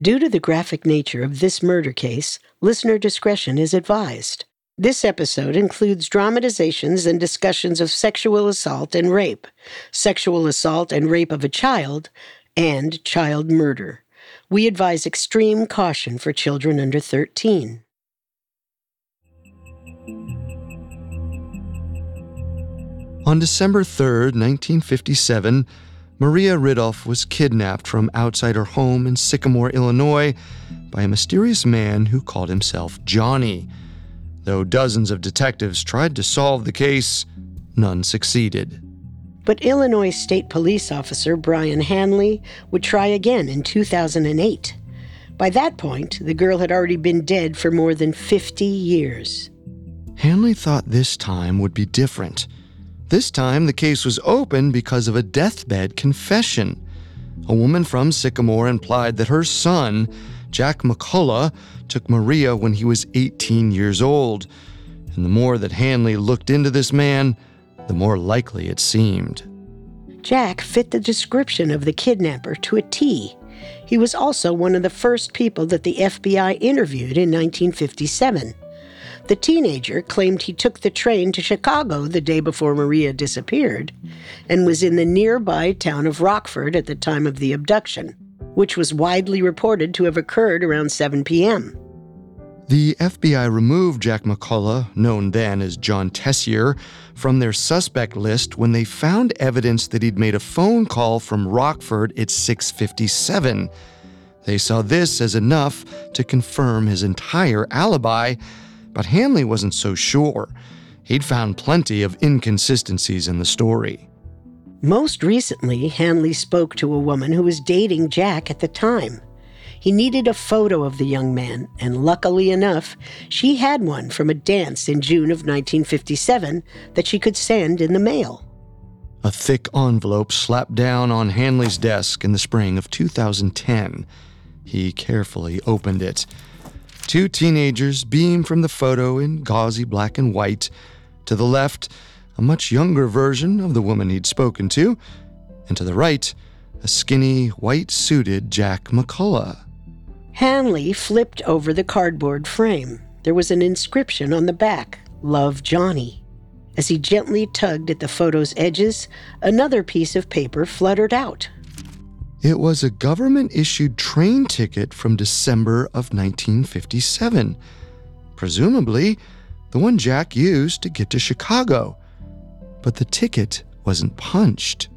Due to the graphic nature of this murder case, listener discretion is advised. This episode includes dramatizations and discussions of sexual assault and rape, sexual assault and rape of a child, and child murder. We advise extreme caution for children under 13. On December 3, 1957, Maria Ridulph was kidnapped from outside her home in Sycamore, Illinois, by a mysterious man who called himself Johnny. Though dozens of detectives tried to solve the case, none succeeded. But Illinois State Police Officer Brian Hanley would try again in 2008. By that point, the girl had already been dead for more than 50 years. Hanley thought this time would be different. This time, the case was open because of a deathbed confession. A woman from Sycamore implied that her son, Jack McCullough, took Maria when he was 18 years old. And the more that Hanley looked into this man, the more likely it seemed. Jack fit the description of the kidnapper to a T. He was also one of the first people that the FBI interviewed in 1957. The teenager claimed he took the train to Chicago the day before Maria disappeared and was in the nearby town of Rockford at the time of the abduction, which was widely reported to have occurred around 7 p.m. The FBI removed Jack McCullough, known then as John Tessier, from their suspect list when they found evidence that he'd made a phone call from Rockford at 657. They saw this as enough to confirm his entire alibi but Hanley wasn't so sure. He'd found plenty of inconsistencies in the story. Most recently, Hanley spoke to a woman who was dating Jack at the time. He needed a photo of the young man, and luckily enough, she had one from a dance in June of 1957 that she could send in the mail. A thick envelope slapped down on Hanley's desk in the spring of 2010. He carefully opened it. Two teenagers beam from the photo in gauzy black and white. To the left, a much younger version of the woman he'd spoken to, and to the right, a skinny, white suited Jack McCullough. Hanley flipped over the cardboard frame. There was an inscription on the back Love Johnny. As he gently tugged at the photo's edges, another piece of paper fluttered out. It was a government issued train ticket from December of 1957. Presumably, the one Jack used to get to Chicago. But the ticket wasn't punched.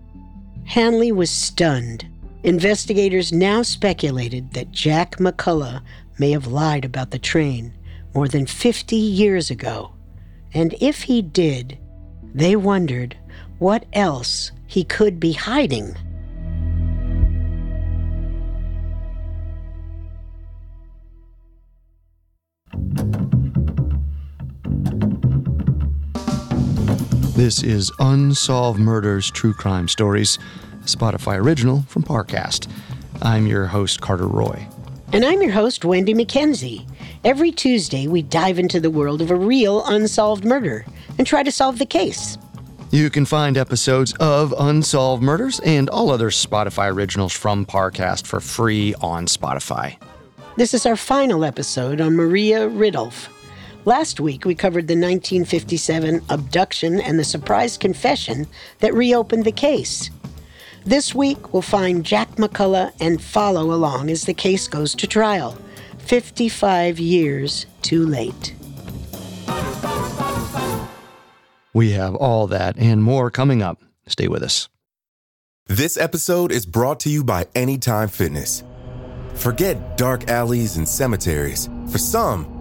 Hanley was stunned. Investigators now speculated that Jack McCullough may have lied about the train more than 50 years ago. And if he did, they wondered what else he could be hiding. This is Unsolved Murders True Crime Stories, a Spotify original from Parcast. I'm your host, Carter Roy. And I'm your host, Wendy McKenzie. Every Tuesday, we dive into the world of a real unsolved murder and try to solve the case. You can find episodes of Unsolved Murders and all other Spotify originals from Parcast for free on Spotify. This is our final episode on Maria Ridulph. Last week, we covered the 1957 abduction and the surprise confession that reopened the case. This week, we'll find Jack McCullough and follow along as the case goes to trial. 55 years too late. We have all that and more coming up. Stay with us. This episode is brought to you by Anytime Fitness. Forget dark alleys and cemeteries. For some,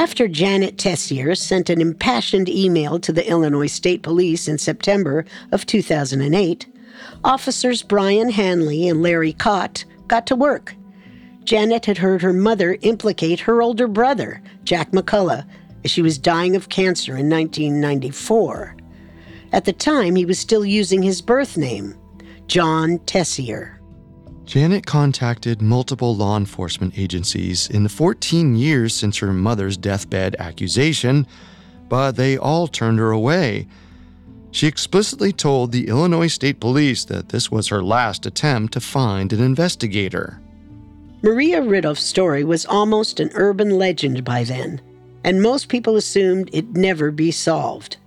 After Janet Tessier sent an impassioned email to the Illinois State Police in September of 2008, officers Brian Hanley and Larry Kott got to work. Janet had heard her mother implicate her older brother, Jack McCullough, as she was dying of cancer in 1994. At the time, he was still using his birth name, John Tessier. Janet contacted multiple law enforcement agencies in the 14 years since her mother's deathbed accusation, but they all turned her away. She explicitly told the Illinois State Police that this was her last attempt to find an investigator. Maria Ridulph's story was almost an urban legend by then, and most people assumed it'd never be solved.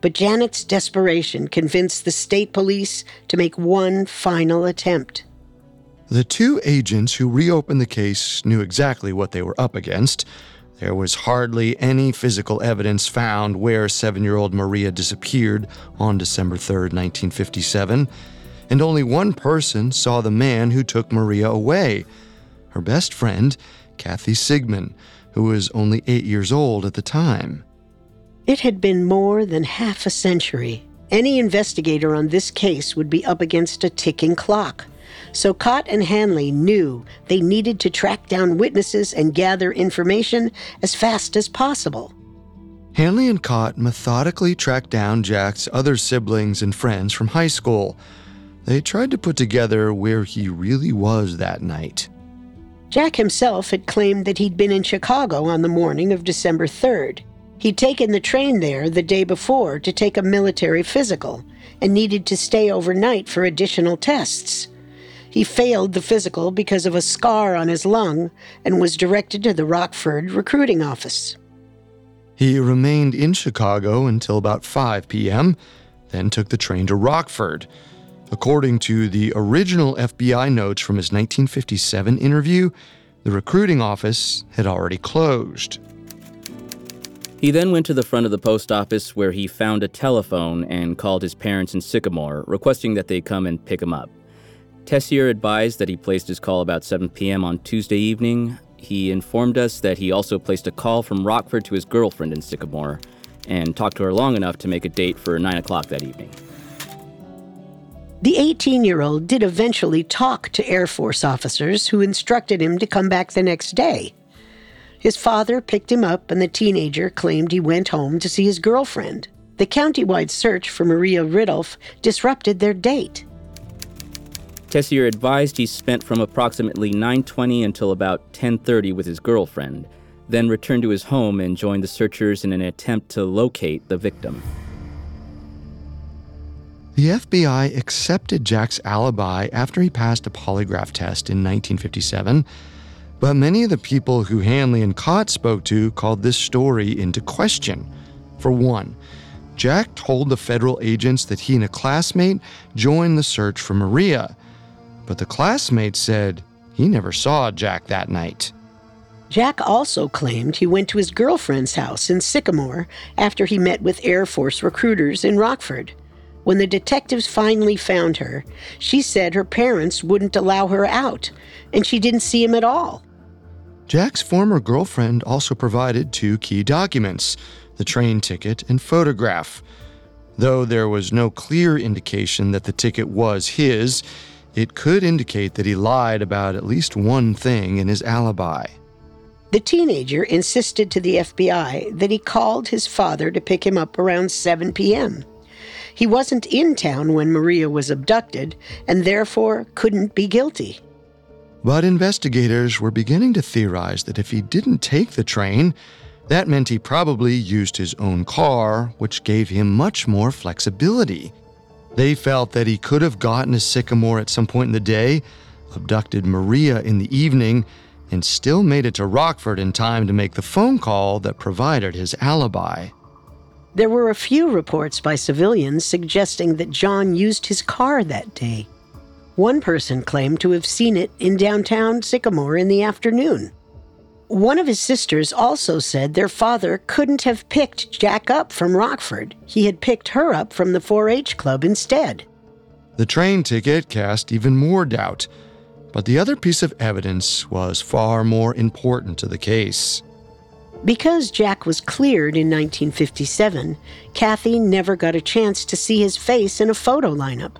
But Janet's desperation convinced the state police to make one final attempt. The two agents who reopened the case knew exactly what they were up against. There was hardly any physical evidence found where seven year old Maria disappeared on December 3, 1957, and only one person saw the man who took Maria away her best friend, Kathy Sigman, who was only eight years old at the time. It had been more than half a century. Any investigator on this case would be up against a ticking clock. So Kott and Hanley knew they needed to track down witnesses and gather information as fast as possible. Hanley and Kott methodically tracked down Jack's other siblings and friends from high school. They tried to put together where he really was that night. Jack himself had claimed that he'd been in Chicago on the morning of December 3rd. He'd taken the train there the day before to take a military physical and needed to stay overnight for additional tests. He failed the physical because of a scar on his lung and was directed to the Rockford recruiting office. He remained in Chicago until about 5 p.m., then took the train to Rockford. According to the original FBI notes from his 1957 interview, the recruiting office had already closed. He then went to the front of the post office where he found a telephone and called his parents in Sycamore, requesting that they come and pick him up. Tessier advised that he placed his call about 7 p.m. on Tuesday evening. He informed us that he also placed a call from Rockford to his girlfriend in Sycamore and talked to her long enough to make a date for 9 o'clock that evening. The 18 year old did eventually talk to Air Force officers who instructed him to come back the next day. His father picked him up, and the teenager claimed he went home to see his girlfriend. The countywide search for Maria Ridulph disrupted their date. Tessier advised he spent from approximately 9:20 until about 10:30 with his girlfriend, then returned to his home and joined the searchers in an attempt to locate the victim. The FBI accepted Jack's alibi after he passed a polygraph test in 1957, but many of the people who Hanley and Kott spoke to called this story into question. For one, Jack told the federal agents that he and a classmate joined the search for Maria, but the classmate said he never saw Jack that night. Jack also claimed he went to his girlfriend's house in Sycamore after he met with Air Force recruiters in Rockford. When the detectives finally found her, she said her parents wouldn't allow her out, and she didn't see him at all. Jack's former girlfriend also provided two key documents the train ticket and photograph. Though there was no clear indication that the ticket was his, it could indicate that he lied about at least one thing in his alibi. The teenager insisted to the FBI that he called his father to pick him up around 7 p.m. He wasn't in town when Maria was abducted and therefore couldn't be guilty. But investigators were beginning to theorize that if he didn't take the train, that meant he probably used his own car, which gave him much more flexibility. They felt that he could have gotten to Sycamore at some point in the day, abducted Maria in the evening, and still made it to Rockford in time to make the phone call that provided his alibi. There were a few reports by civilians suggesting that John used his car that day. One person claimed to have seen it in downtown Sycamore in the afternoon. One of his sisters also said their father couldn't have picked Jack up from Rockford. He had picked her up from the 4 H club instead. The train ticket cast even more doubt, but the other piece of evidence was far more important to the case. Because Jack was cleared in 1957, Kathy never got a chance to see his face in a photo lineup.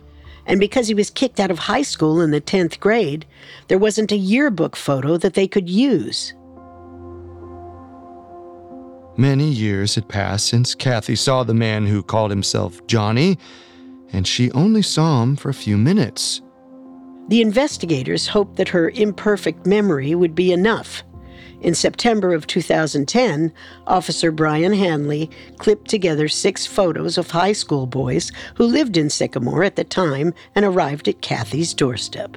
And because he was kicked out of high school in the 10th grade, there wasn't a yearbook photo that they could use. Many years had passed since Kathy saw the man who called himself Johnny, and she only saw him for a few minutes. The investigators hoped that her imperfect memory would be enough. In September of 2010, Officer Brian Hanley clipped together six photos of high school boys who lived in Sycamore at the time and arrived at Kathy's doorstep.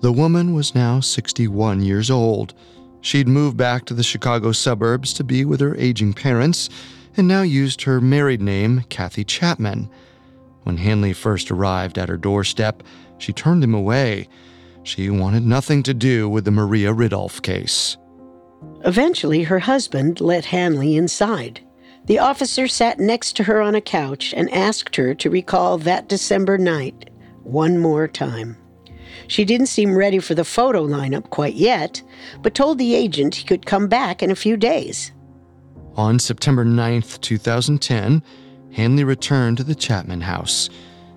The woman was now 61 years old. She'd moved back to the Chicago suburbs to be with her aging parents and now used her married name, Kathy Chapman. When Hanley first arrived at her doorstep, she turned him away. She wanted nothing to do with the Maria Ridulph case. Eventually, her husband let Hanley inside. The officer sat next to her on a couch and asked her to recall that December night one more time. She didn't seem ready for the photo lineup quite yet, but told the agent he could come back in a few days. On September 9th, 2010, Hanley returned to the Chapman house.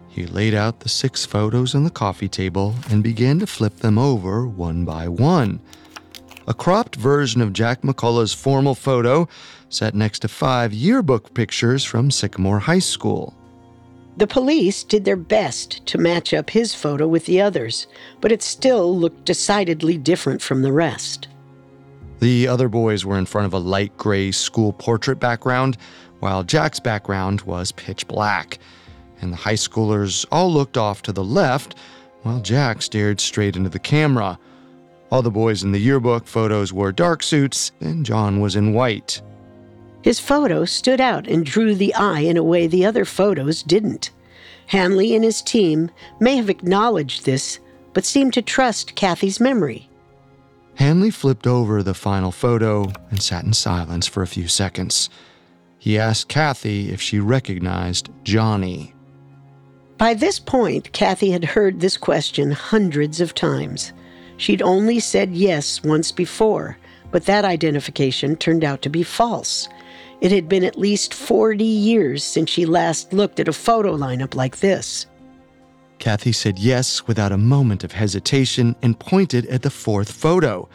He laid out the six photos on the coffee table and began to flip them over one by one. A cropped version of Jack McCullough's formal photo sat next to five yearbook pictures from Sycamore High School. The police did their best to match up his photo with the others, but it still looked decidedly different from the rest. The other boys were in front of a light gray school portrait background, while Jack's background was pitch black. And the high schoolers all looked off to the left, while Jack stared straight into the camera. All the boys in the yearbook photos wore dark suits, and John was in white. His photo stood out and drew the eye in a way the other photos didn't. Hanley and his team may have acknowledged this, but seemed to trust Kathy's memory. Hanley flipped over the final photo and sat in silence for a few seconds. He asked Kathy if she recognized Johnny. By this point, Kathy had heard this question hundreds of times. She'd only said yes once before, but that identification turned out to be false. It had been at least 40 years since she last looked at a photo lineup like this. Kathy said yes without a moment of hesitation and pointed at the fourth photo.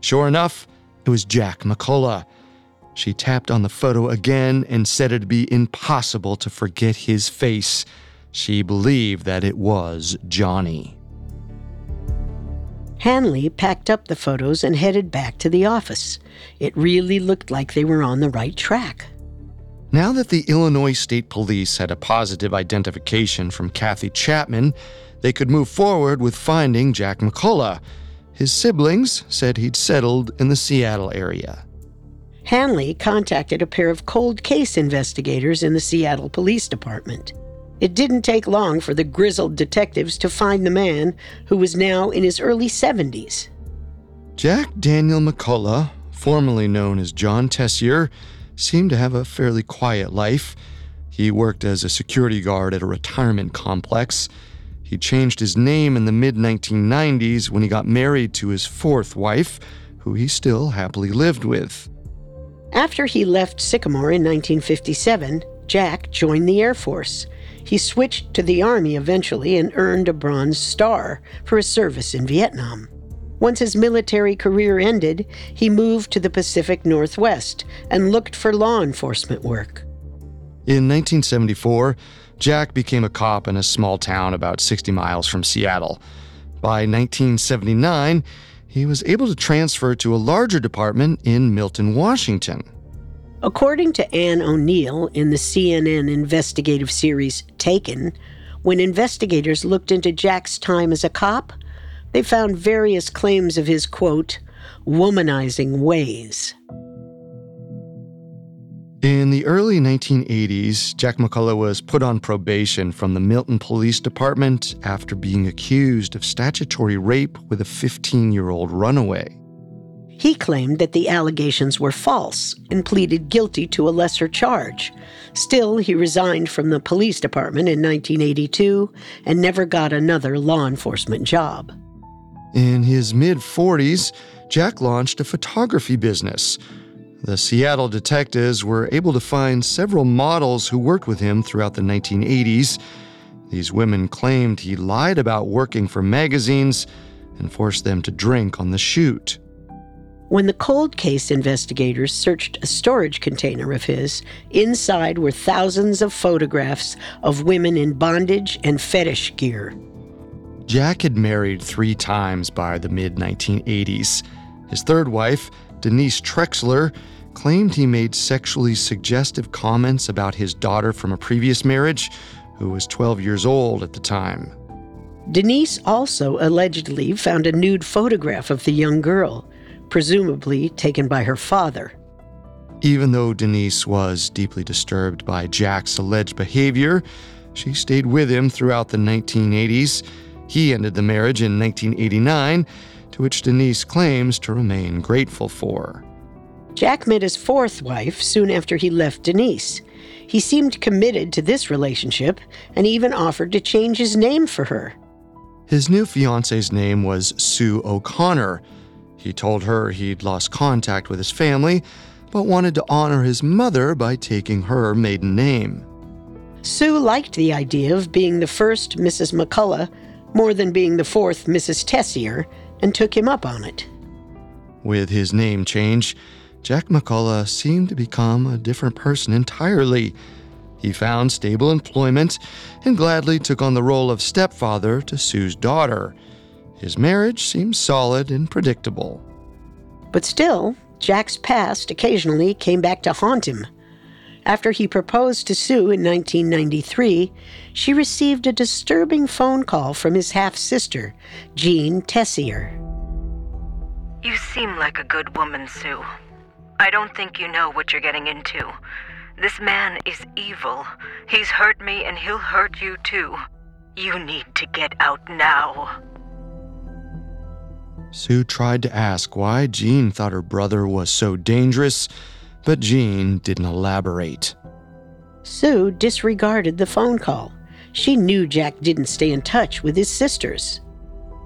Sure enough, it was Jack McCullough. She tapped on the photo again and said it'd be impossible to forget his face. She believed that it was Johnny. Hanley packed up the photos and headed back to the office. It really looked like they were on the right track. Now that the Illinois State Police had a positive identification from Kathy Chapman, they could move forward with finding Jack McCullough. His siblings said he'd settled in the Seattle area. Hanley contacted a pair of cold case investigators in the Seattle Police Department. It didn't take long for the grizzled detectives to find the man who was now in his early 70s. Jack Daniel McCullough, formerly known as John Tessier, seemed to have a fairly quiet life. He worked as a security guard at a retirement complex. He changed his name in the mid 1990s when he got married to his fourth wife, who he still happily lived with. After he left Sycamore in 1957, Jack joined the Air Force. He switched to the Army eventually and earned a Bronze Star for his service in Vietnam. Once his military career ended, he moved to the Pacific Northwest and looked for law enforcement work. In 1974, Jack became a cop in a small town about 60 miles from Seattle. By 1979, he was able to transfer to a larger department in Milton, Washington. According to Ann O'Neill in the CNN investigative series Taken, when investigators looked into Jack's time as a cop, they found various claims of his, quote, womanizing ways. In the early 1980s, Jack McCullough was put on probation from the Milton Police Department after being accused of statutory rape with a 15 year old runaway. He claimed that the allegations were false and pleaded guilty to a lesser charge. Still, he resigned from the police department in 1982 and never got another law enforcement job. In his mid 40s, Jack launched a photography business. The Seattle detectives were able to find several models who worked with him throughout the 1980s. These women claimed he lied about working for magazines and forced them to drink on the shoot. When the cold case investigators searched a storage container of his, inside were thousands of photographs of women in bondage and fetish gear. Jack had married three times by the mid 1980s. His third wife, Denise Trexler, claimed he made sexually suggestive comments about his daughter from a previous marriage, who was 12 years old at the time. Denise also allegedly found a nude photograph of the young girl presumably taken by her father. Even though Denise was deeply disturbed by Jack's alleged behavior, she stayed with him throughout the 1980s. He ended the marriage in 1989, to which Denise claims to remain grateful for. Jack met his fourth wife soon after he left Denise. He seemed committed to this relationship and even offered to change his name for her. His new fiance's name was Sue O'Connor. He told her he'd lost contact with his family, but wanted to honor his mother by taking her maiden name. Sue liked the idea of being the first Mrs. McCullough more than being the fourth Mrs. Tessier and took him up on it. With his name change, Jack McCullough seemed to become a different person entirely. He found stable employment and gladly took on the role of stepfather to Sue's daughter. His marriage seemed solid and predictable. But still, Jack's past occasionally came back to haunt him. After he proposed to Sue in 1993, she received a disturbing phone call from his half sister, Jean Tessier. You seem like a good woman, Sue. I don't think you know what you're getting into. This man is evil. He's hurt me and he'll hurt you too. You need to get out now. Sue tried to ask why Jean thought her brother was so dangerous, but Jean didn't elaborate. Sue disregarded the phone call. She knew Jack didn't stay in touch with his sisters.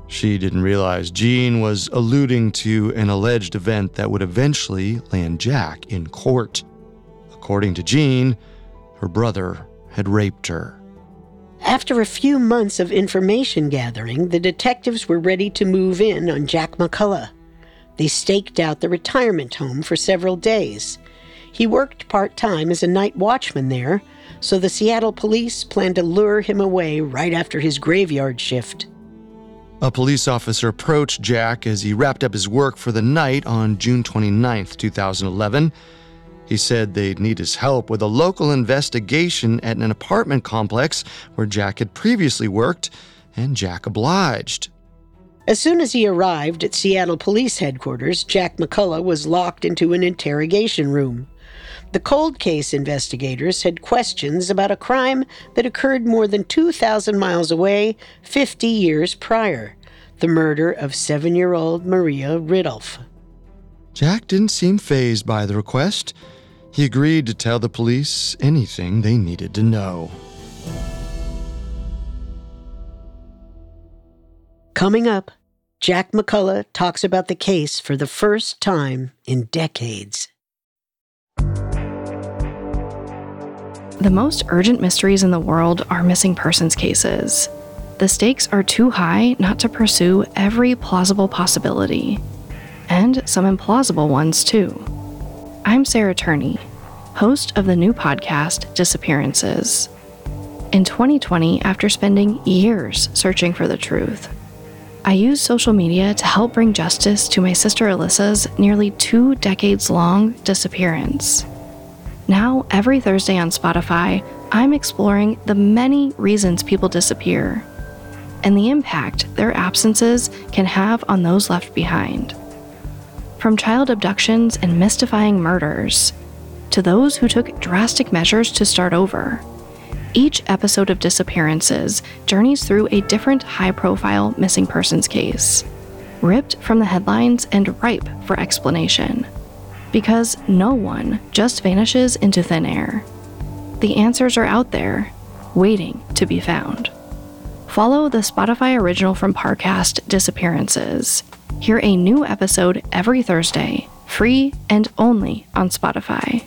She didn't realize Jean was alluding to an alleged event that would eventually land Jack in court. According to Jean, her brother had raped her. After a few months of information gathering, the detectives were ready to move in on Jack McCullough. They staked out the retirement home for several days. He worked part time as a night watchman there, so the Seattle police planned to lure him away right after his graveyard shift. A police officer approached Jack as he wrapped up his work for the night on June 29, 2011. He said they'd need his help with a local investigation at an apartment complex where Jack had previously worked, and Jack obliged. As soon as he arrived at Seattle Police Headquarters, Jack McCullough was locked into an interrogation room. The cold case investigators had questions about a crime that occurred more than 2,000 miles away 50 years prior the murder of seven year old Maria Ridulph. Jack didn't seem fazed by the request. He agreed to tell the police anything they needed to know. Coming up, Jack McCullough talks about the case for the first time in decades. The most urgent mysteries in the world are missing persons cases. The stakes are too high not to pursue every plausible possibility, and some implausible ones too. I'm Sarah Turney, host of the new podcast Disappearances. in 2020 after spending years searching for the truth. I used social media to help bring justice to my sister Alyssa's nearly two decades long disappearance. Now, every Thursday on Spotify, I'm exploring the many reasons people disappear and the impact their absences can have on those left behind. From child abductions and mystifying murders to those who took drastic measures to start over. Each episode of Disappearances journeys through a different high profile missing persons case, ripped from the headlines and ripe for explanation. Because no one just vanishes into thin air. The answers are out there, waiting to be found. Follow the Spotify original from Parcast Disappearances. Hear a new episode every Thursday, free and only on Spotify.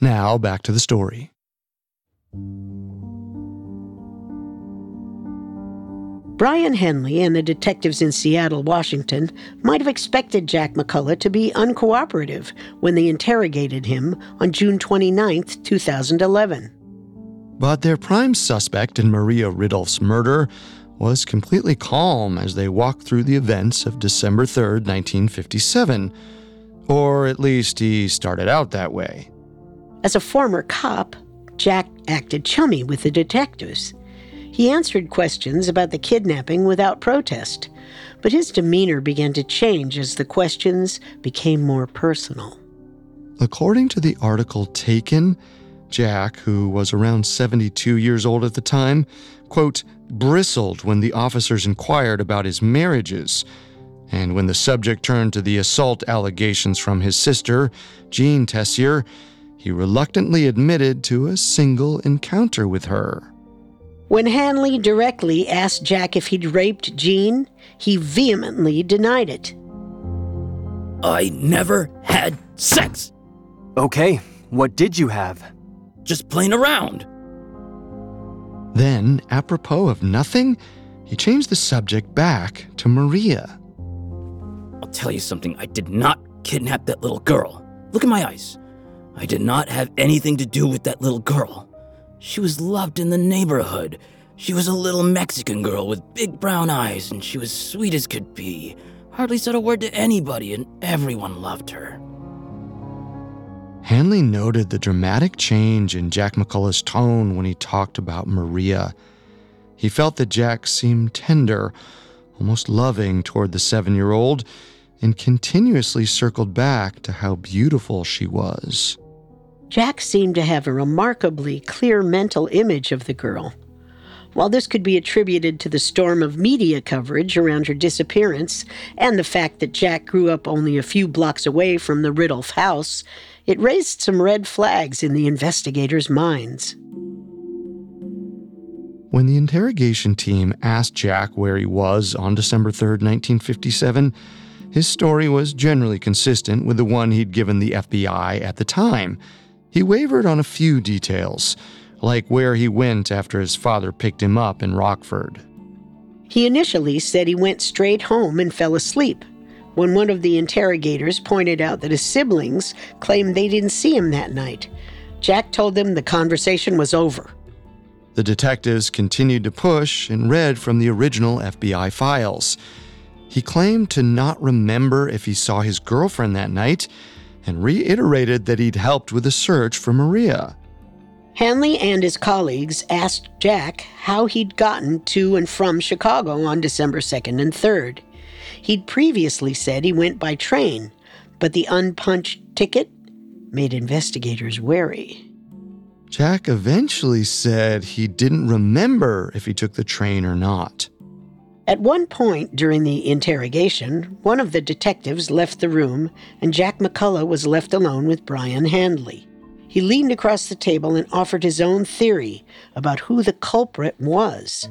Now, back to the story. Brian Hanley and the detectives in Seattle, Washington, might have expected Jack McCullough to be uncooperative when they interrogated him on June 29, 2011. But their prime suspect in Maria Ridulph's murder was completely calm as they walked through the events of December 3, 1957. Or at least he started out that way. As a former cop, Jack acted chummy with the detectives. He answered questions about the kidnapping without protest, but his demeanor began to change as the questions became more personal. According to the article taken, Jack, who was around 72 years old at the time, quote, bristled when the officers inquired about his marriages. And when the subject turned to the assault allegations from his sister, Jean Tessier, he reluctantly admitted to a single encounter with her. When Hanley directly asked Jack if he'd raped Jean, he vehemently denied it. I never had sex. Okay, what did you have? Just playing around. Then, apropos of nothing, he changed the subject back to Maria. I'll tell you something. I did not kidnap that little girl. Look at my eyes. I did not have anything to do with that little girl. She was loved in the neighborhood. She was a little Mexican girl with big brown eyes, and she was sweet as could be. Hardly said a word to anybody, and everyone loved her. Hanley noted the dramatic change in Jack McCullough's tone when he talked about Maria. He felt that Jack seemed tender, almost loving toward the seven year old, and continuously circled back to how beautiful she was. Jack seemed to have a remarkably clear mental image of the girl. While this could be attributed to the storm of media coverage around her disappearance and the fact that Jack grew up only a few blocks away from the Ridulph house, it raised some red flags in the investigators' minds. When the interrogation team asked Jack where he was on December 3, 1957, his story was generally consistent with the one he'd given the FBI at the time. He wavered on a few details, like where he went after his father picked him up in Rockford. He initially said he went straight home and fell asleep. When one of the interrogators pointed out that his siblings claimed they didn't see him that night, Jack told them the conversation was over. The detectives continued to push and read from the original FBI files. He claimed to not remember if he saw his girlfriend that night and reiterated that he'd helped with the search for Maria. Hanley and his colleagues asked Jack how he'd gotten to and from Chicago on December 2nd and 3rd. He'd previously said he went by train, but the unpunched ticket made investigators wary. Jack eventually said he didn't remember if he took the train or not. At one point during the interrogation, one of the detectives left the room and Jack McCullough was left alone with Brian Hanley. He leaned across the table and offered his own theory about who the culprit was.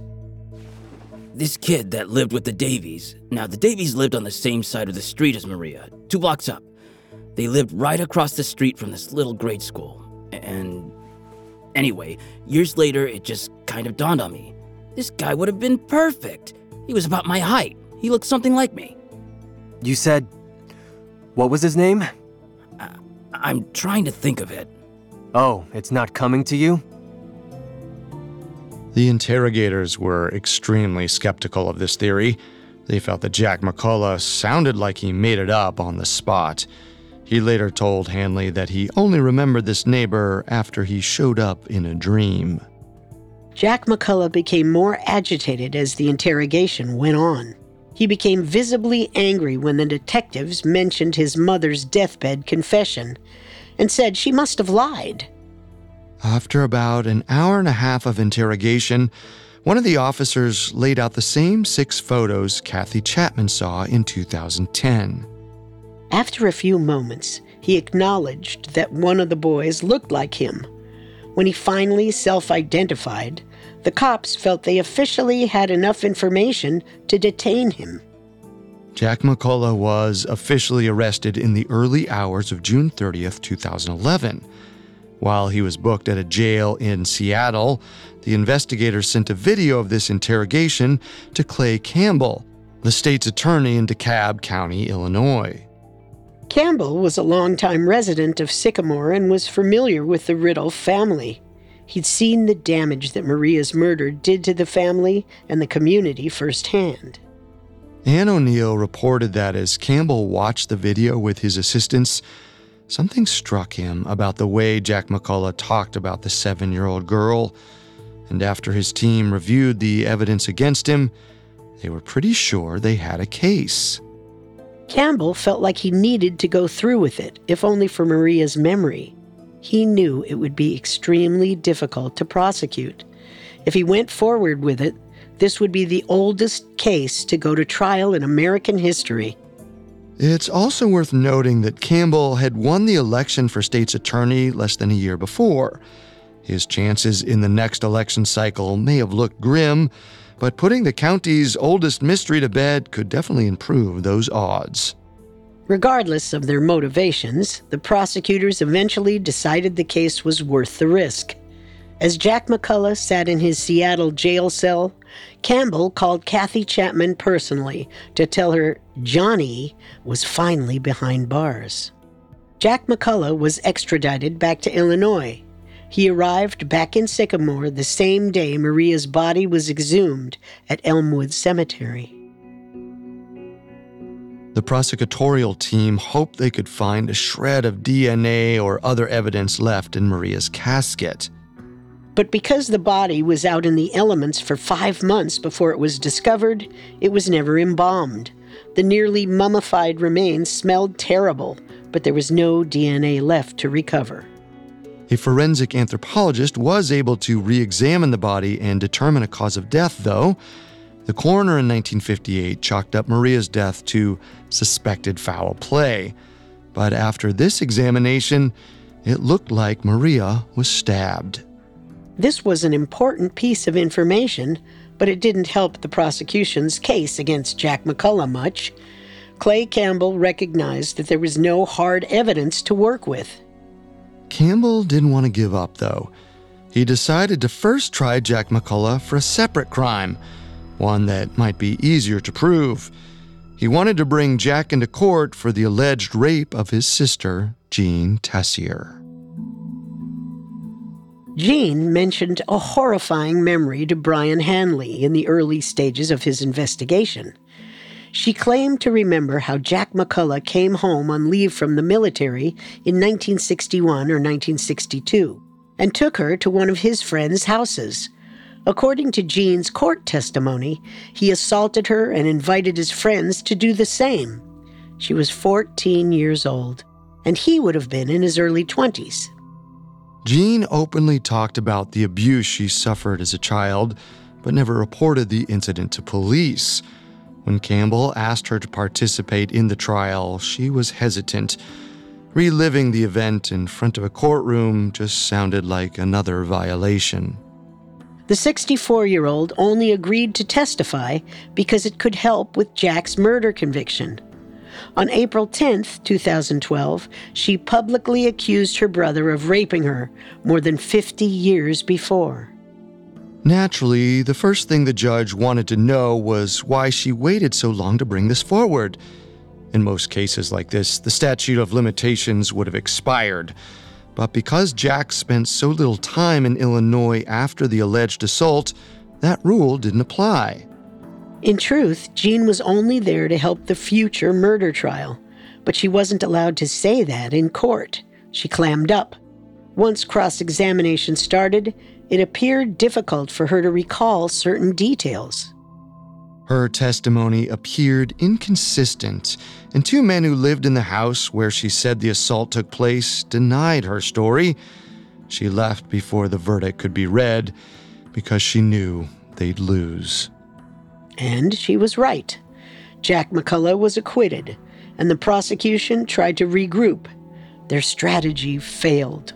This kid that lived with the Davies. Now, the Davies lived on the same side of the street as Maria, two blocks up. They lived right across the street from this little grade school. And anyway, years later, it just kind of dawned on me. This guy would have been perfect. He was about my height. He looked something like me. You said. What was his name? I, I'm trying to think of it. Oh, it's not coming to you? The interrogators were extremely skeptical of this theory. They felt that Jack McCullough sounded like he made it up on the spot. He later told Hanley that he only remembered this neighbor after he showed up in a dream. Jack McCullough became more agitated as the interrogation went on. He became visibly angry when the detectives mentioned his mother's deathbed confession and said she must have lied. After about an hour and a half of interrogation, one of the officers laid out the same six photos Kathy Chapman saw in 2010. After a few moments, he acknowledged that one of the boys looked like him. When he finally self identified, the cops felt they officially had enough information to detain him. Jack McCullough was officially arrested in the early hours of June 30th, 2011. While he was booked at a jail in Seattle, the investigators sent a video of this interrogation to Clay Campbell, the state's attorney in DeKalb County, Illinois. Campbell was a longtime resident of Sycamore and was familiar with the Ridulph family. He'd seen the damage that Maria's murder did to the family and the community firsthand. Ann O'Neill reported that as Campbell watched the video with his assistants, something struck him about the way Jack McCullough talked about the seven year old girl. And after his team reviewed the evidence against him, they were pretty sure they had a case. Campbell felt like he needed to go through with it, if only for Maria's memory. He knew it would be extremely difficult to prosecute. If he went forward with it, this would be the oldest case to go to trial in American history. It's also worth noting that Campbell had won the election for state's attorney less than a year before. His chances in the next election cycle may have looked grim, but putting the county's oldest mystery to bed could definitely improve those odds. Regardless of their motivations, the prosecutors eventually decided the case was worth the risk. As Jack McCullough sat in his Seattle jail cell, Campbell called Kathy Chapman personally to tell her Johnny was finally behind bars. Jack McCullough was extradited back to Illinois. He arrived back in Sycamore the same day Maria's body was exhumed at Elmwood Cemetery. The prosecutorial team hoped they could find a shred of DNA or other evidence left in Maria's casket. But because the body was out in the elements for five months before it was discovered, it was never embalmed. The nearly mummified remains smelled terrible, but there was no DNA left to recover. A forensic anthropologist was able to re examine the body and determine a cause of death, though. The coroner in 1958 chalked up Maria's death to suspected foul play. But after this examination, it looked like Maria was stabbed. This was an important piece of information, but it didn't help the prosecution's case against Jack McCullough much. Clay Campbell recognized that there was no hard evidence to work with. Campbell didn't want to give up, though. He decided to first try Jack McCullough for a separate crime, one that might be easier to prove. He wanted to bring Jack into court for the alleged rape of his sister, Jean Tessier. Jean mentioned a horrifying memory to Brian Hanley in the early stages of his investigation. She claimed to remember how Jack McCullough came home on leave from the military in 1961 or 1962 and took her to one of his friends' houses. According to Jean's court testimony, he assaulted her and invited his friends to do the same. She was 14 years old, and he would have been in his early 20s. Jean openly talked about the abuse she suffered as a child, but never reported the incident to police. When Campbell asked her to participate in the trial, she was hesitant. Reliving the event in front of a courtroom just sounded like another violation. The 64 year old only agreed to testify because it could help with Jack's murder conviction. On April 10, 2012, she publicly accused her brother of raping her more than 50 years before. Naturally, the first thing the judge wanted to know was why she waited so long to bring this forward. In most cases like this, the statute of limitations would have expired. But because Jack spent so little time in Illinois after the alleged assault, that rule didn't apply. In truth, Jean was only there to help the future murder trial, but she wasn't allowed to say that in court. She clammed up. Once cross examination started, it appeared difficult for her to recall certain details. Her testimony appeared inconsistent, and two men who lived in the house where she said the assault took place denied her story. She left before the verdict could be read because she knew they'd lose. And she was right. Jack McCullough was acquitted, and the prosecution tried to regroup. Their strategy failed.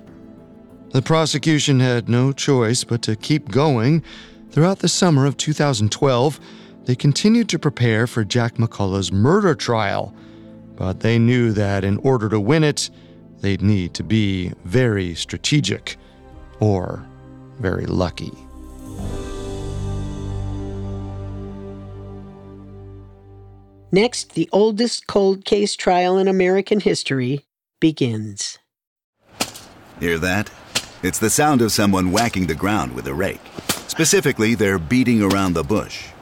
The prosecution had no choice but to keep going. Throughout the summer of 2012, they continued to prepare for Jack McCullough's murder trial, but they knew that in order to win it, they'd need to be very strategic or very lucky. Next, the oldest cold case trial in American history begins. Hear that? It's the sound of someone whacking the ground with a rake. Specifically, they're beating around the bush,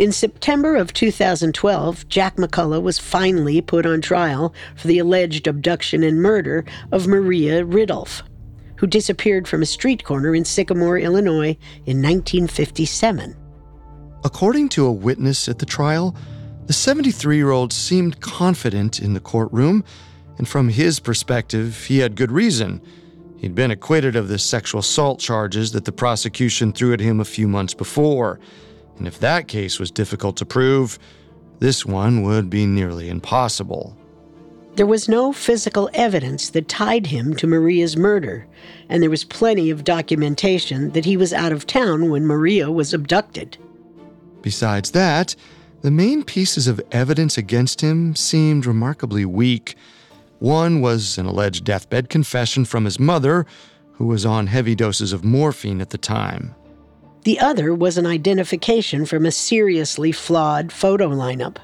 In September of 2012, Jack McCullough was finally put on trial for the alleged abduction and murder of Maria Ridulph, who disappeared from a street corner in Sycamore, Illinois in 1957. According to a witness at the trial, the 73 year old seemed confident in the courtroom, and from his perspective, he had good reason. He'd been acquitted of the sexual assault charges that the prosecution threw at him a few months before. And if that case was difficult to prove, this one would be nearly impossible. There was no physical evidence that tied him to Maria's murder, and there was plenty of documentation that he was out of town when Maria was abducted. Besides that, the main pieces of evidence against him seemed remarkably weak. One was an alleged deathbed confession from his mother, who was on heavy doses of morphine at the time. The other was an identification from a seriously flawed photo lineup.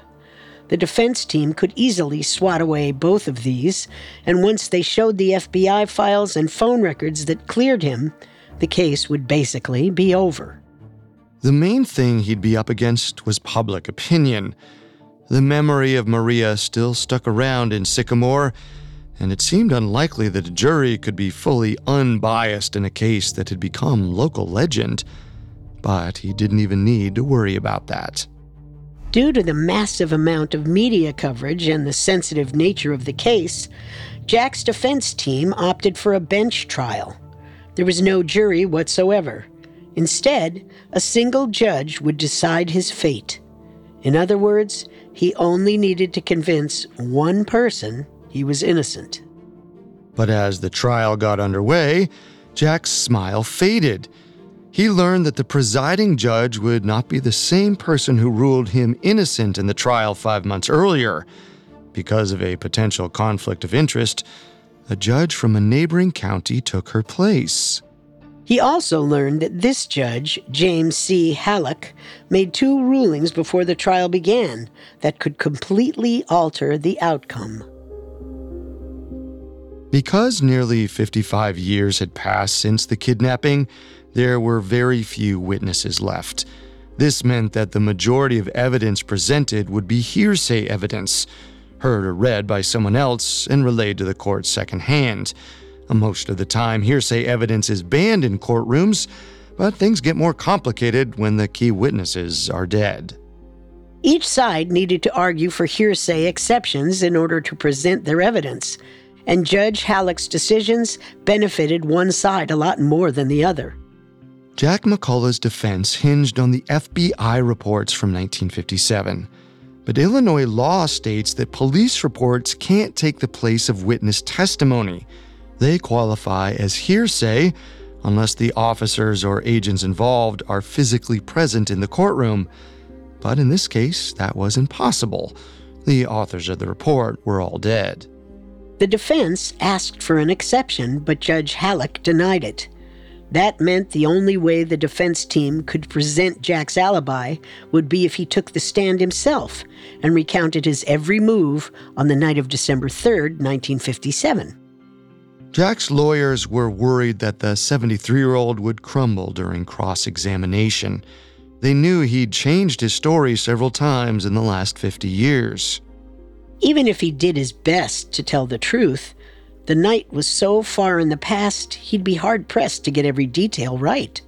The defense team could easily swat away both of these, and once they showed the FBI files and phone records that cleared him, the case would basically be over. The main thing he'd be up against was public opinion. The memory of Maria still stuck around in Sycamore, and it seemed unlikely that a jury could be fully unbiased in a case that had become local legend. But he didn't even need to worry about that. Due to the massive amount of media coverage and the sensitive nature of the case, Jack's defense team opted for a bench trial. There was no jury whatsoever. Instead, a single judge would decide his fate. In other words, he only needed to convince one person he was innocent. But as the trial got underway, Jack's smile faded. He learned that the presiding judge would not be the same person who ruled him innocent in the trial five months earlier. Because of a potential conflict of interest, a judge from a neighboring county took her place. He also learned that this judge, James C. Hallock, made two rulings before the trial began that could completely alter the outcome. Because nearly 55 years had passed since the kidnapping, there were very few witnesses left. This meant that the majority of evidence presented would be hearsay evidence, heard or read by someone else and relayed to the court secondhand. Most of the time, hearsay evidence is banned in courtrooms, but things get more complicated when the key witnesses are dead. Each side needed to argue for hearsay exceptions in order to present their evidence, and Judge Hallock's decisions benefited one side a lot more than the other. Jack McCullough's defense hinged on the FBI reports from 1957. But Illinois law states that police reports can't take the place of witness testimony. They qualify as hearsay unless the officers or agents involved are physically present in the courtroom. But in this case, that was impossible. The authors of the report were all dead. The defense asked for an exception, but Judge Hallock denied it. That meant the only way the defense team could present Jack's alibi would be if he took the stand himself and recounted his every move on the night of December 3rd, 1957. Jack's lawyers were worried that the 73 year old would crumble during cross examination. They knew he'd changed his story several times in the last 50 years. Even if he did his best to tell the truth, the night was so far in the past, he'd be hard pressed to get every detail right.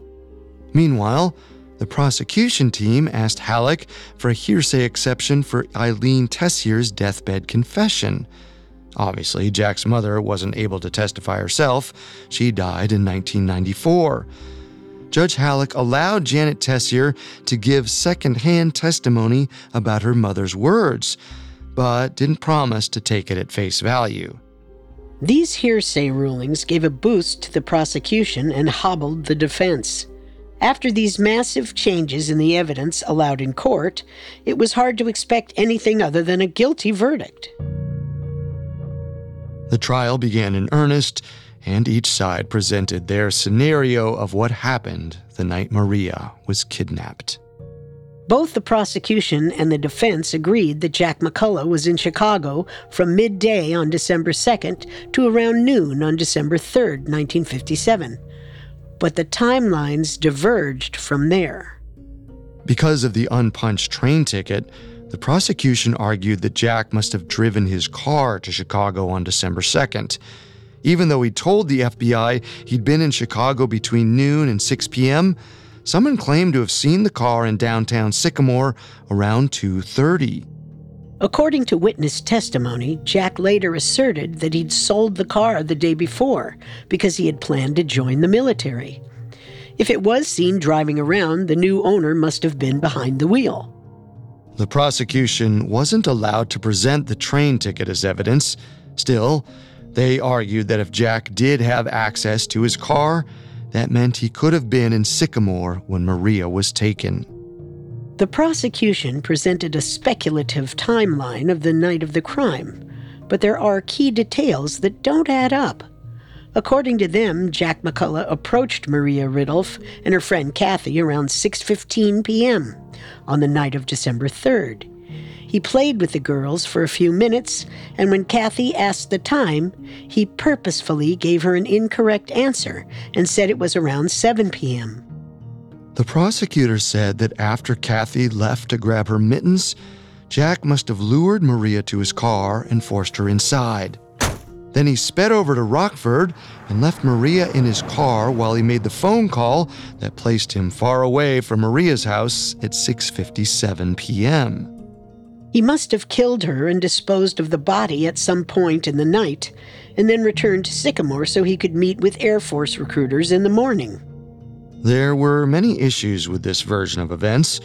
Meanwhile, the prosecution team asked Hallock for a hearsay exception for Eileen Tessier's deathbed confession. Obviously, Jack's mother wasn't able to testify herself. She died in 1994. Judge Hallock allowed Janet Tessier to give secondhand testimony about her mother's words, but didn't promise to take it at face value. These hearsay rulings gave a boost to the prosecution and hobbled the defense. After these massive changes in the evidence allowed in court, it was hard to expect anything other than a guilty verdict. The trial began in earnest, and each side presented their scenario of what happened the night Maria was kidnapped. Both the prosecution and the defense agreed that Jack McCullough was in Chicago from midday on December 2nd to around noon on December 3rd, 1957. But the timelines diverged from there. Because of the unpunched train ticket, the prosecution argued that Jack must have driven his car to Chicago on December 2nd. Even though he told the FBI he'd been in Chicago between noon and 6 p.m., someone claimed to have seen the car in downtown Sycamore around 2:30. According to witness testimony, Jack later asserted that he'd sold the car the day before because he had planned to join the military. If it was seen driving around, the new owner must have been behind the wheel. The prosecution wasn't allowed to present the train ticket as evidence. Still, they argued that if Jack did have access to his car, that meant he could have been in Sycamore when Maria was taken. The prosecution presented a speculative timeline of the night of the crime, but there are key details that don't add up. According to them, Jack McCullough approached Maria Ridulph and her friend Kathy around 6:15 p.m. on the night of December 3rd. He played with the girls for a few minutes, and when Kathy asked the time, he purposefully gave her an incorrect answer and said it was around 7 p.m. The prosecutor said that after Kathy left to grab her mittens, Jack must have lured Maria to his car and forced her inside. Then he sped over to Rockford and left Maria in his car while he made the phone call that placed him far away from Maria's house at 6:57 p.m. He must have killed her and disposed of the body at some point in the night, and then returned to Sycamore so he could meet with Air Force recruiters in the morning. There were many issues with this version of events.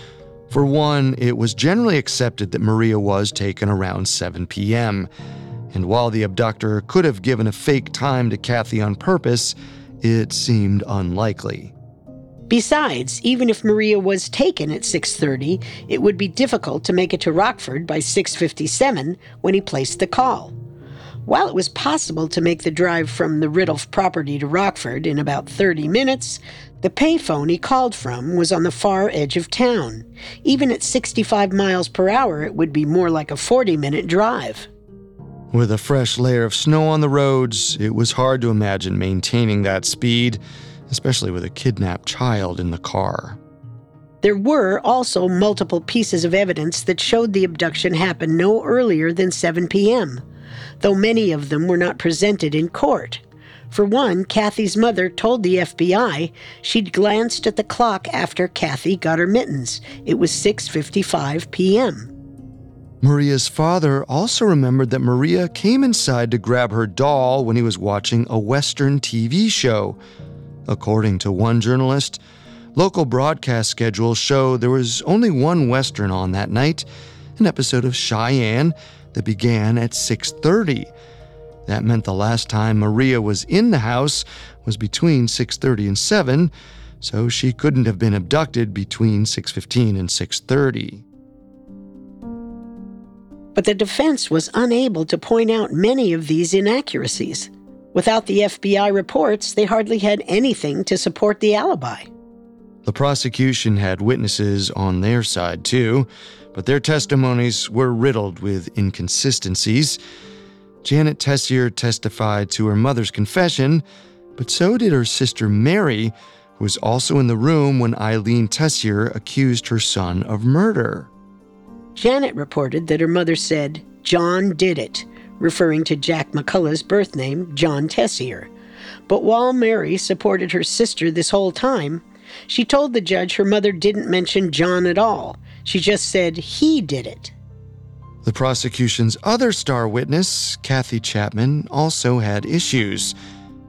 For one, it was generally accepted that Maria was taken around 7 p.m., and while the abductor could have given a fake time to Kathy on purpose, it seemed unlikely. Besides, even if Maria was taken at 6:30, it would be difficult to make it to Rockford by 6:57 when he placed the call. While it was possible to make the drive from the Ridulph property to Rockford in about 30 minutes, the payphone he called from was on the far edge of town. Even at 65 miles per hour, it would be more like a 40 minute drive. With a fresh layer of snow on the roads, it was hard to imagine maintaining that speed, especially with a kidnapped child in the car. There were also multiple pieces of evidence that showed the abduction happened no earlier than 7 p.m though many of them were not presented in court. For one, Kathy's mother told the FBI she'd glanced at the clock after Kathy got her mittens. It was 6:55 p.m. Maria's father also remembered that Maria came inside to grab her doll when he was watching a Western TV show. According to one journalist, local broadcast schedules show there was only one Western on that night, an episode of Cheyenne that began at 6:30. That meant the last time Maria was in the house was between 6:30 and 7, so she couldn't have been abducted between 6:15 and 6:30. But the defense was unable to point out many of these inaccuracies. Without the FBI reports, they hardly had anything to support the alibi. The prosecution had witnesses on their side, too, but their testimonies were riddled with inconsistencies. Janet Tessier testified to her mother's confession, but so did her sister Mary, who was also in the room when Eileen Tessier accused her son of murder. Janet reported that her mother said, John did it, referring to Jack McCullough's birth name, John Tessier. But while Mary supported her sister this whole time, she told the judge her mother didn't mention John at all, she just said he did it. The prosecution's other star witness, Kathy Chapman, also had issues.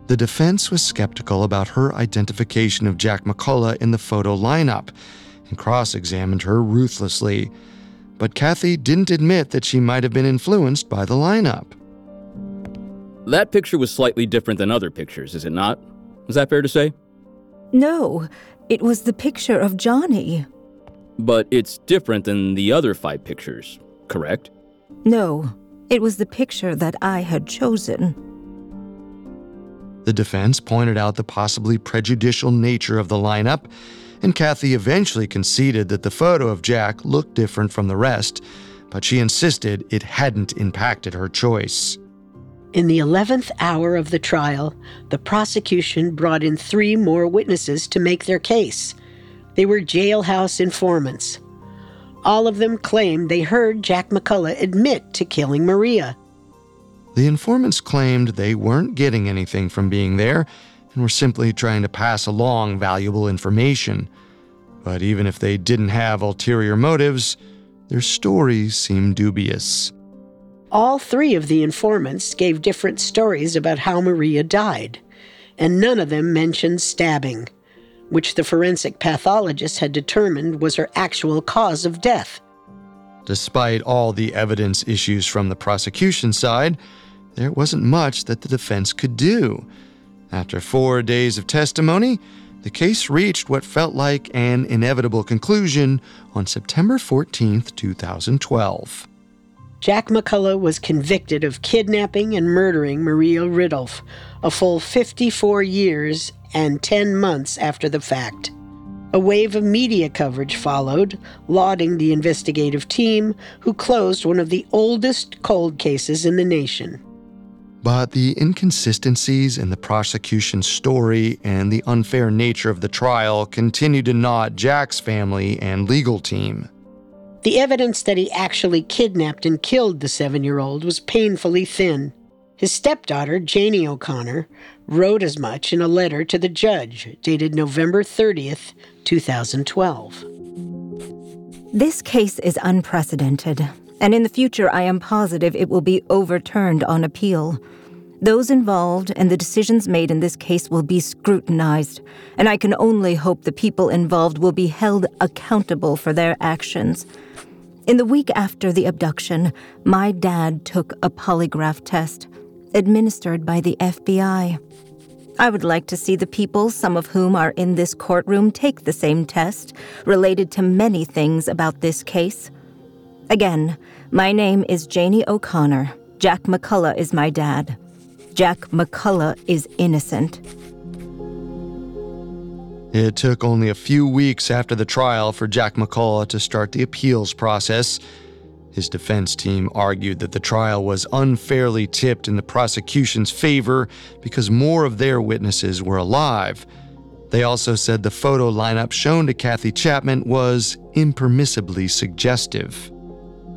The defense was skeptical about her identification of Jack McCullough in the photo lineup and cross examined her ruthlessly. But Kathy didn't admit that she might have been influenced by the lineup. That picture was slightly different than other pictures, is it not? Is that fair to say? No, it was the picture of Johnny. But it's different than the other five pictures, correct? No, it was the picture that I had chosen. The defense pointed out the possibly prejudicial nature of the lineup, and Kathy eventually conceded that the photo of Jack looked different from the rest, but she insisted it hadn't impacted her choice. In the 11th hour of the trial, the prosecution brought in three more witnesses to make their case. They were jailhouse informants. All of them claimed they heard Jack McCullough admit to killing Maria. The informants claimed they weren't getting anything from being there and were simply trying to pass along valuable information. But even if they didn't have ulterior motives, their stories seemed dubious. All three of the informants gave different stories about how Maria died, and none of them mentioned stabbing which the forensic pathologist had determined was her actual cause of death. Despite all the evidence issues from the prosecution side, there wasn't much that the defense could do. After four days of testimony, the case reached what felt like an inevitable conclusion on September 14, 2012. Jack McCullough was convicted of kidnapping and murdering Maria Ridulph, a full 54 years and 10 months after the fact. A wave of media coverage followed, lauding the investigative team who closed one of the oldest cold cases in the nation. But the inconsistencies in the prosecution's story and the unfair nature of the trial continued to gnaw Jack's family and legal team. The evidence that he actually kidnapped and killed the seven year old was painfully thin. His stepdaughter, Janie O'Connor, wrote as much in a letter to the judge dated November 30th, 2012. This case is unprecedented, and in the future I am positive it will be overturned on appeal. Those involved and the decisions made in this case will be scrutinized, and I can only hope the people involved will be held accountable for their actions. In the week after the abduction, my dad took a polygraph test administered by the FBI. I would like to see the people, some of whom are in this courtroom, take the same test, related to many things about this case. Again, my name is Janie O'Connor. Jack McCullough is my dad. Jack McCullough is innocent. It took only a few weeks after the trial for Jack McCullough to start the appeals process. His defense team argued that the trial was unfairly tipped in the prosecution's favor because more of their witnesses were alive. They also said the photo lineup shown to Kathy Chapman was impermissibly suggestive.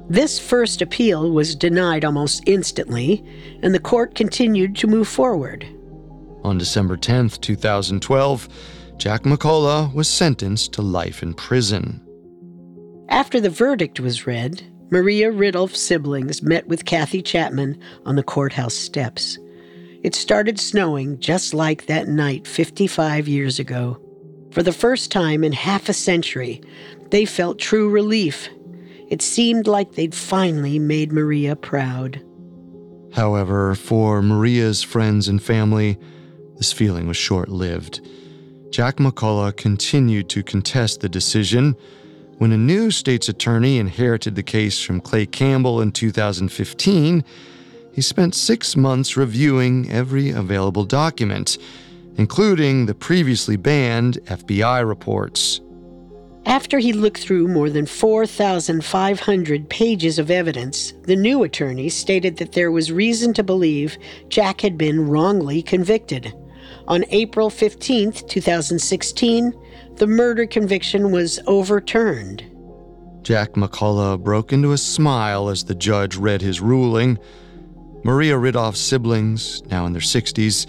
This first appeal was denied almost instantly, and the court continued to move forward. On December 10, 2012, Jack McCullough was sentenced to life in prison. After the verdict was read, Maria Ridulph's siblings met with Kathy Chapman on the courthouse steps. It started snowing just like that night 55 years ago. For the first time in half a century, they felt true relief. It seemed like they'd finally made Maria proud. However, for Maria's friends and family, this feeling was short lived. Jack McCullough continued to contest the decision when a new state's attorney inherited the case from Clay Campbell in 2015, he spent six months reviewing every available document, including the previously banned FBI reports. After he looked through more than 4,500 pages of evidence, the new attorney stated that there was reason to believe Jack had been wrongly convicted. On April 15, 2016, the murder conviction was overturned. Jack McCullough broke into a smile as the judge read his ruling. Maria Ridulph's siblings, now in their 60s,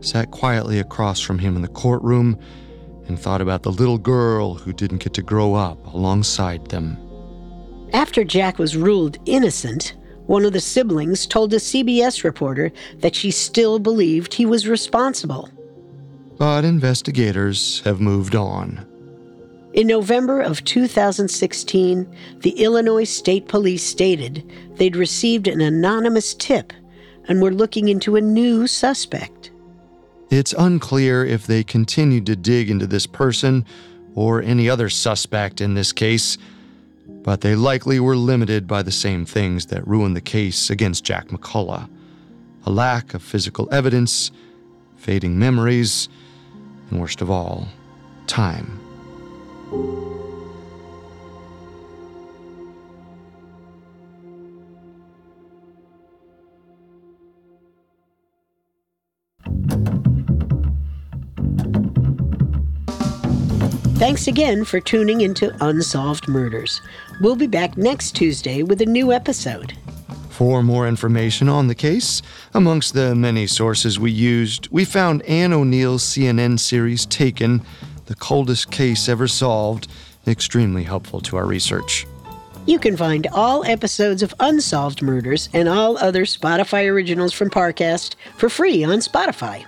sat quietly across from him in the courtroom and thought about the little girl who didn't get to grow up alongside them. After Jack was ruled innocent, one of the siblings told a CBS reporter that she still believed he was responsible. But investigators have moved on. In November of 2016, the Illinois State Police stated they'd received an anonymous tip and were looking into a new suspect. It's unclear if they continued to dig into this person or any other suspect in this case but they likely were limited by the same things that ruined the case against Jack McCullough a lack of physical evidence, fading memories, and worst of all, time. Thanks again for tuning into Unsolved Murders. We'll be back next Tuesday with a new episode. For more information on the case, amongst the many sources we used, we found Ann O'Neill's CNN series Taken, the coldest case ever solved, extremely helpful to our research. You can find all episodes of Unsolved Murders and all other Spotify originals from Parcast for free on Spotify.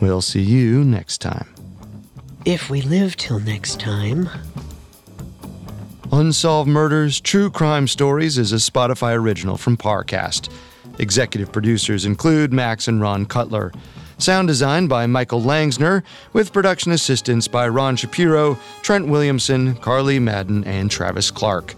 We'll see you next time. If we live till next time. Unsolved Murders True Crime Stories is a Spotify original from Parcast. Executive producers include Max and Ron Cutler. Sound design by Michael Langsner, with production assistance by Ron Shapiro, Trent Williamson, Carly Madden, and Travis Clark.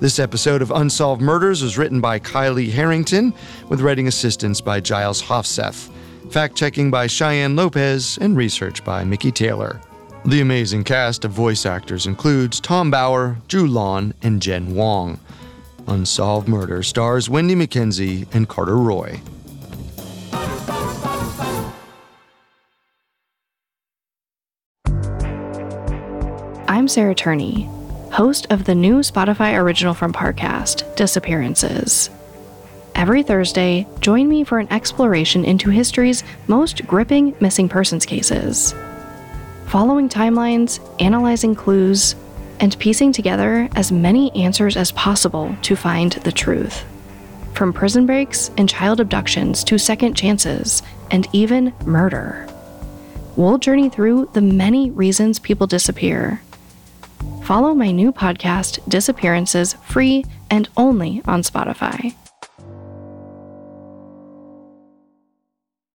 This episode of Unsolved Murders was written by Kylie Harrington, with writing assistance by Giles Hofseth, fact checking by Cheyenne Lopez, and research by Mickey Taylor. The amazing cast of voice actors includes Tom Bauer, Drew Lawn, and Jen Wong. Unsolved Murder stars Wenndy Mackenzie and Carter Roy. I'm Sarah Turney, host of the new Spotify original from Parcast, Disappearances. Every Thursday, join me for an exploration into history's most gripping missing persons cases following timelines, analyzing clues, and piecing together as many answers as possible to find the truth. From prison breaks and child abductions to second chances and even murder. We'll journey through the many reasons people disappear. Follow my new podcast, Disappearances, free and only on Spotify.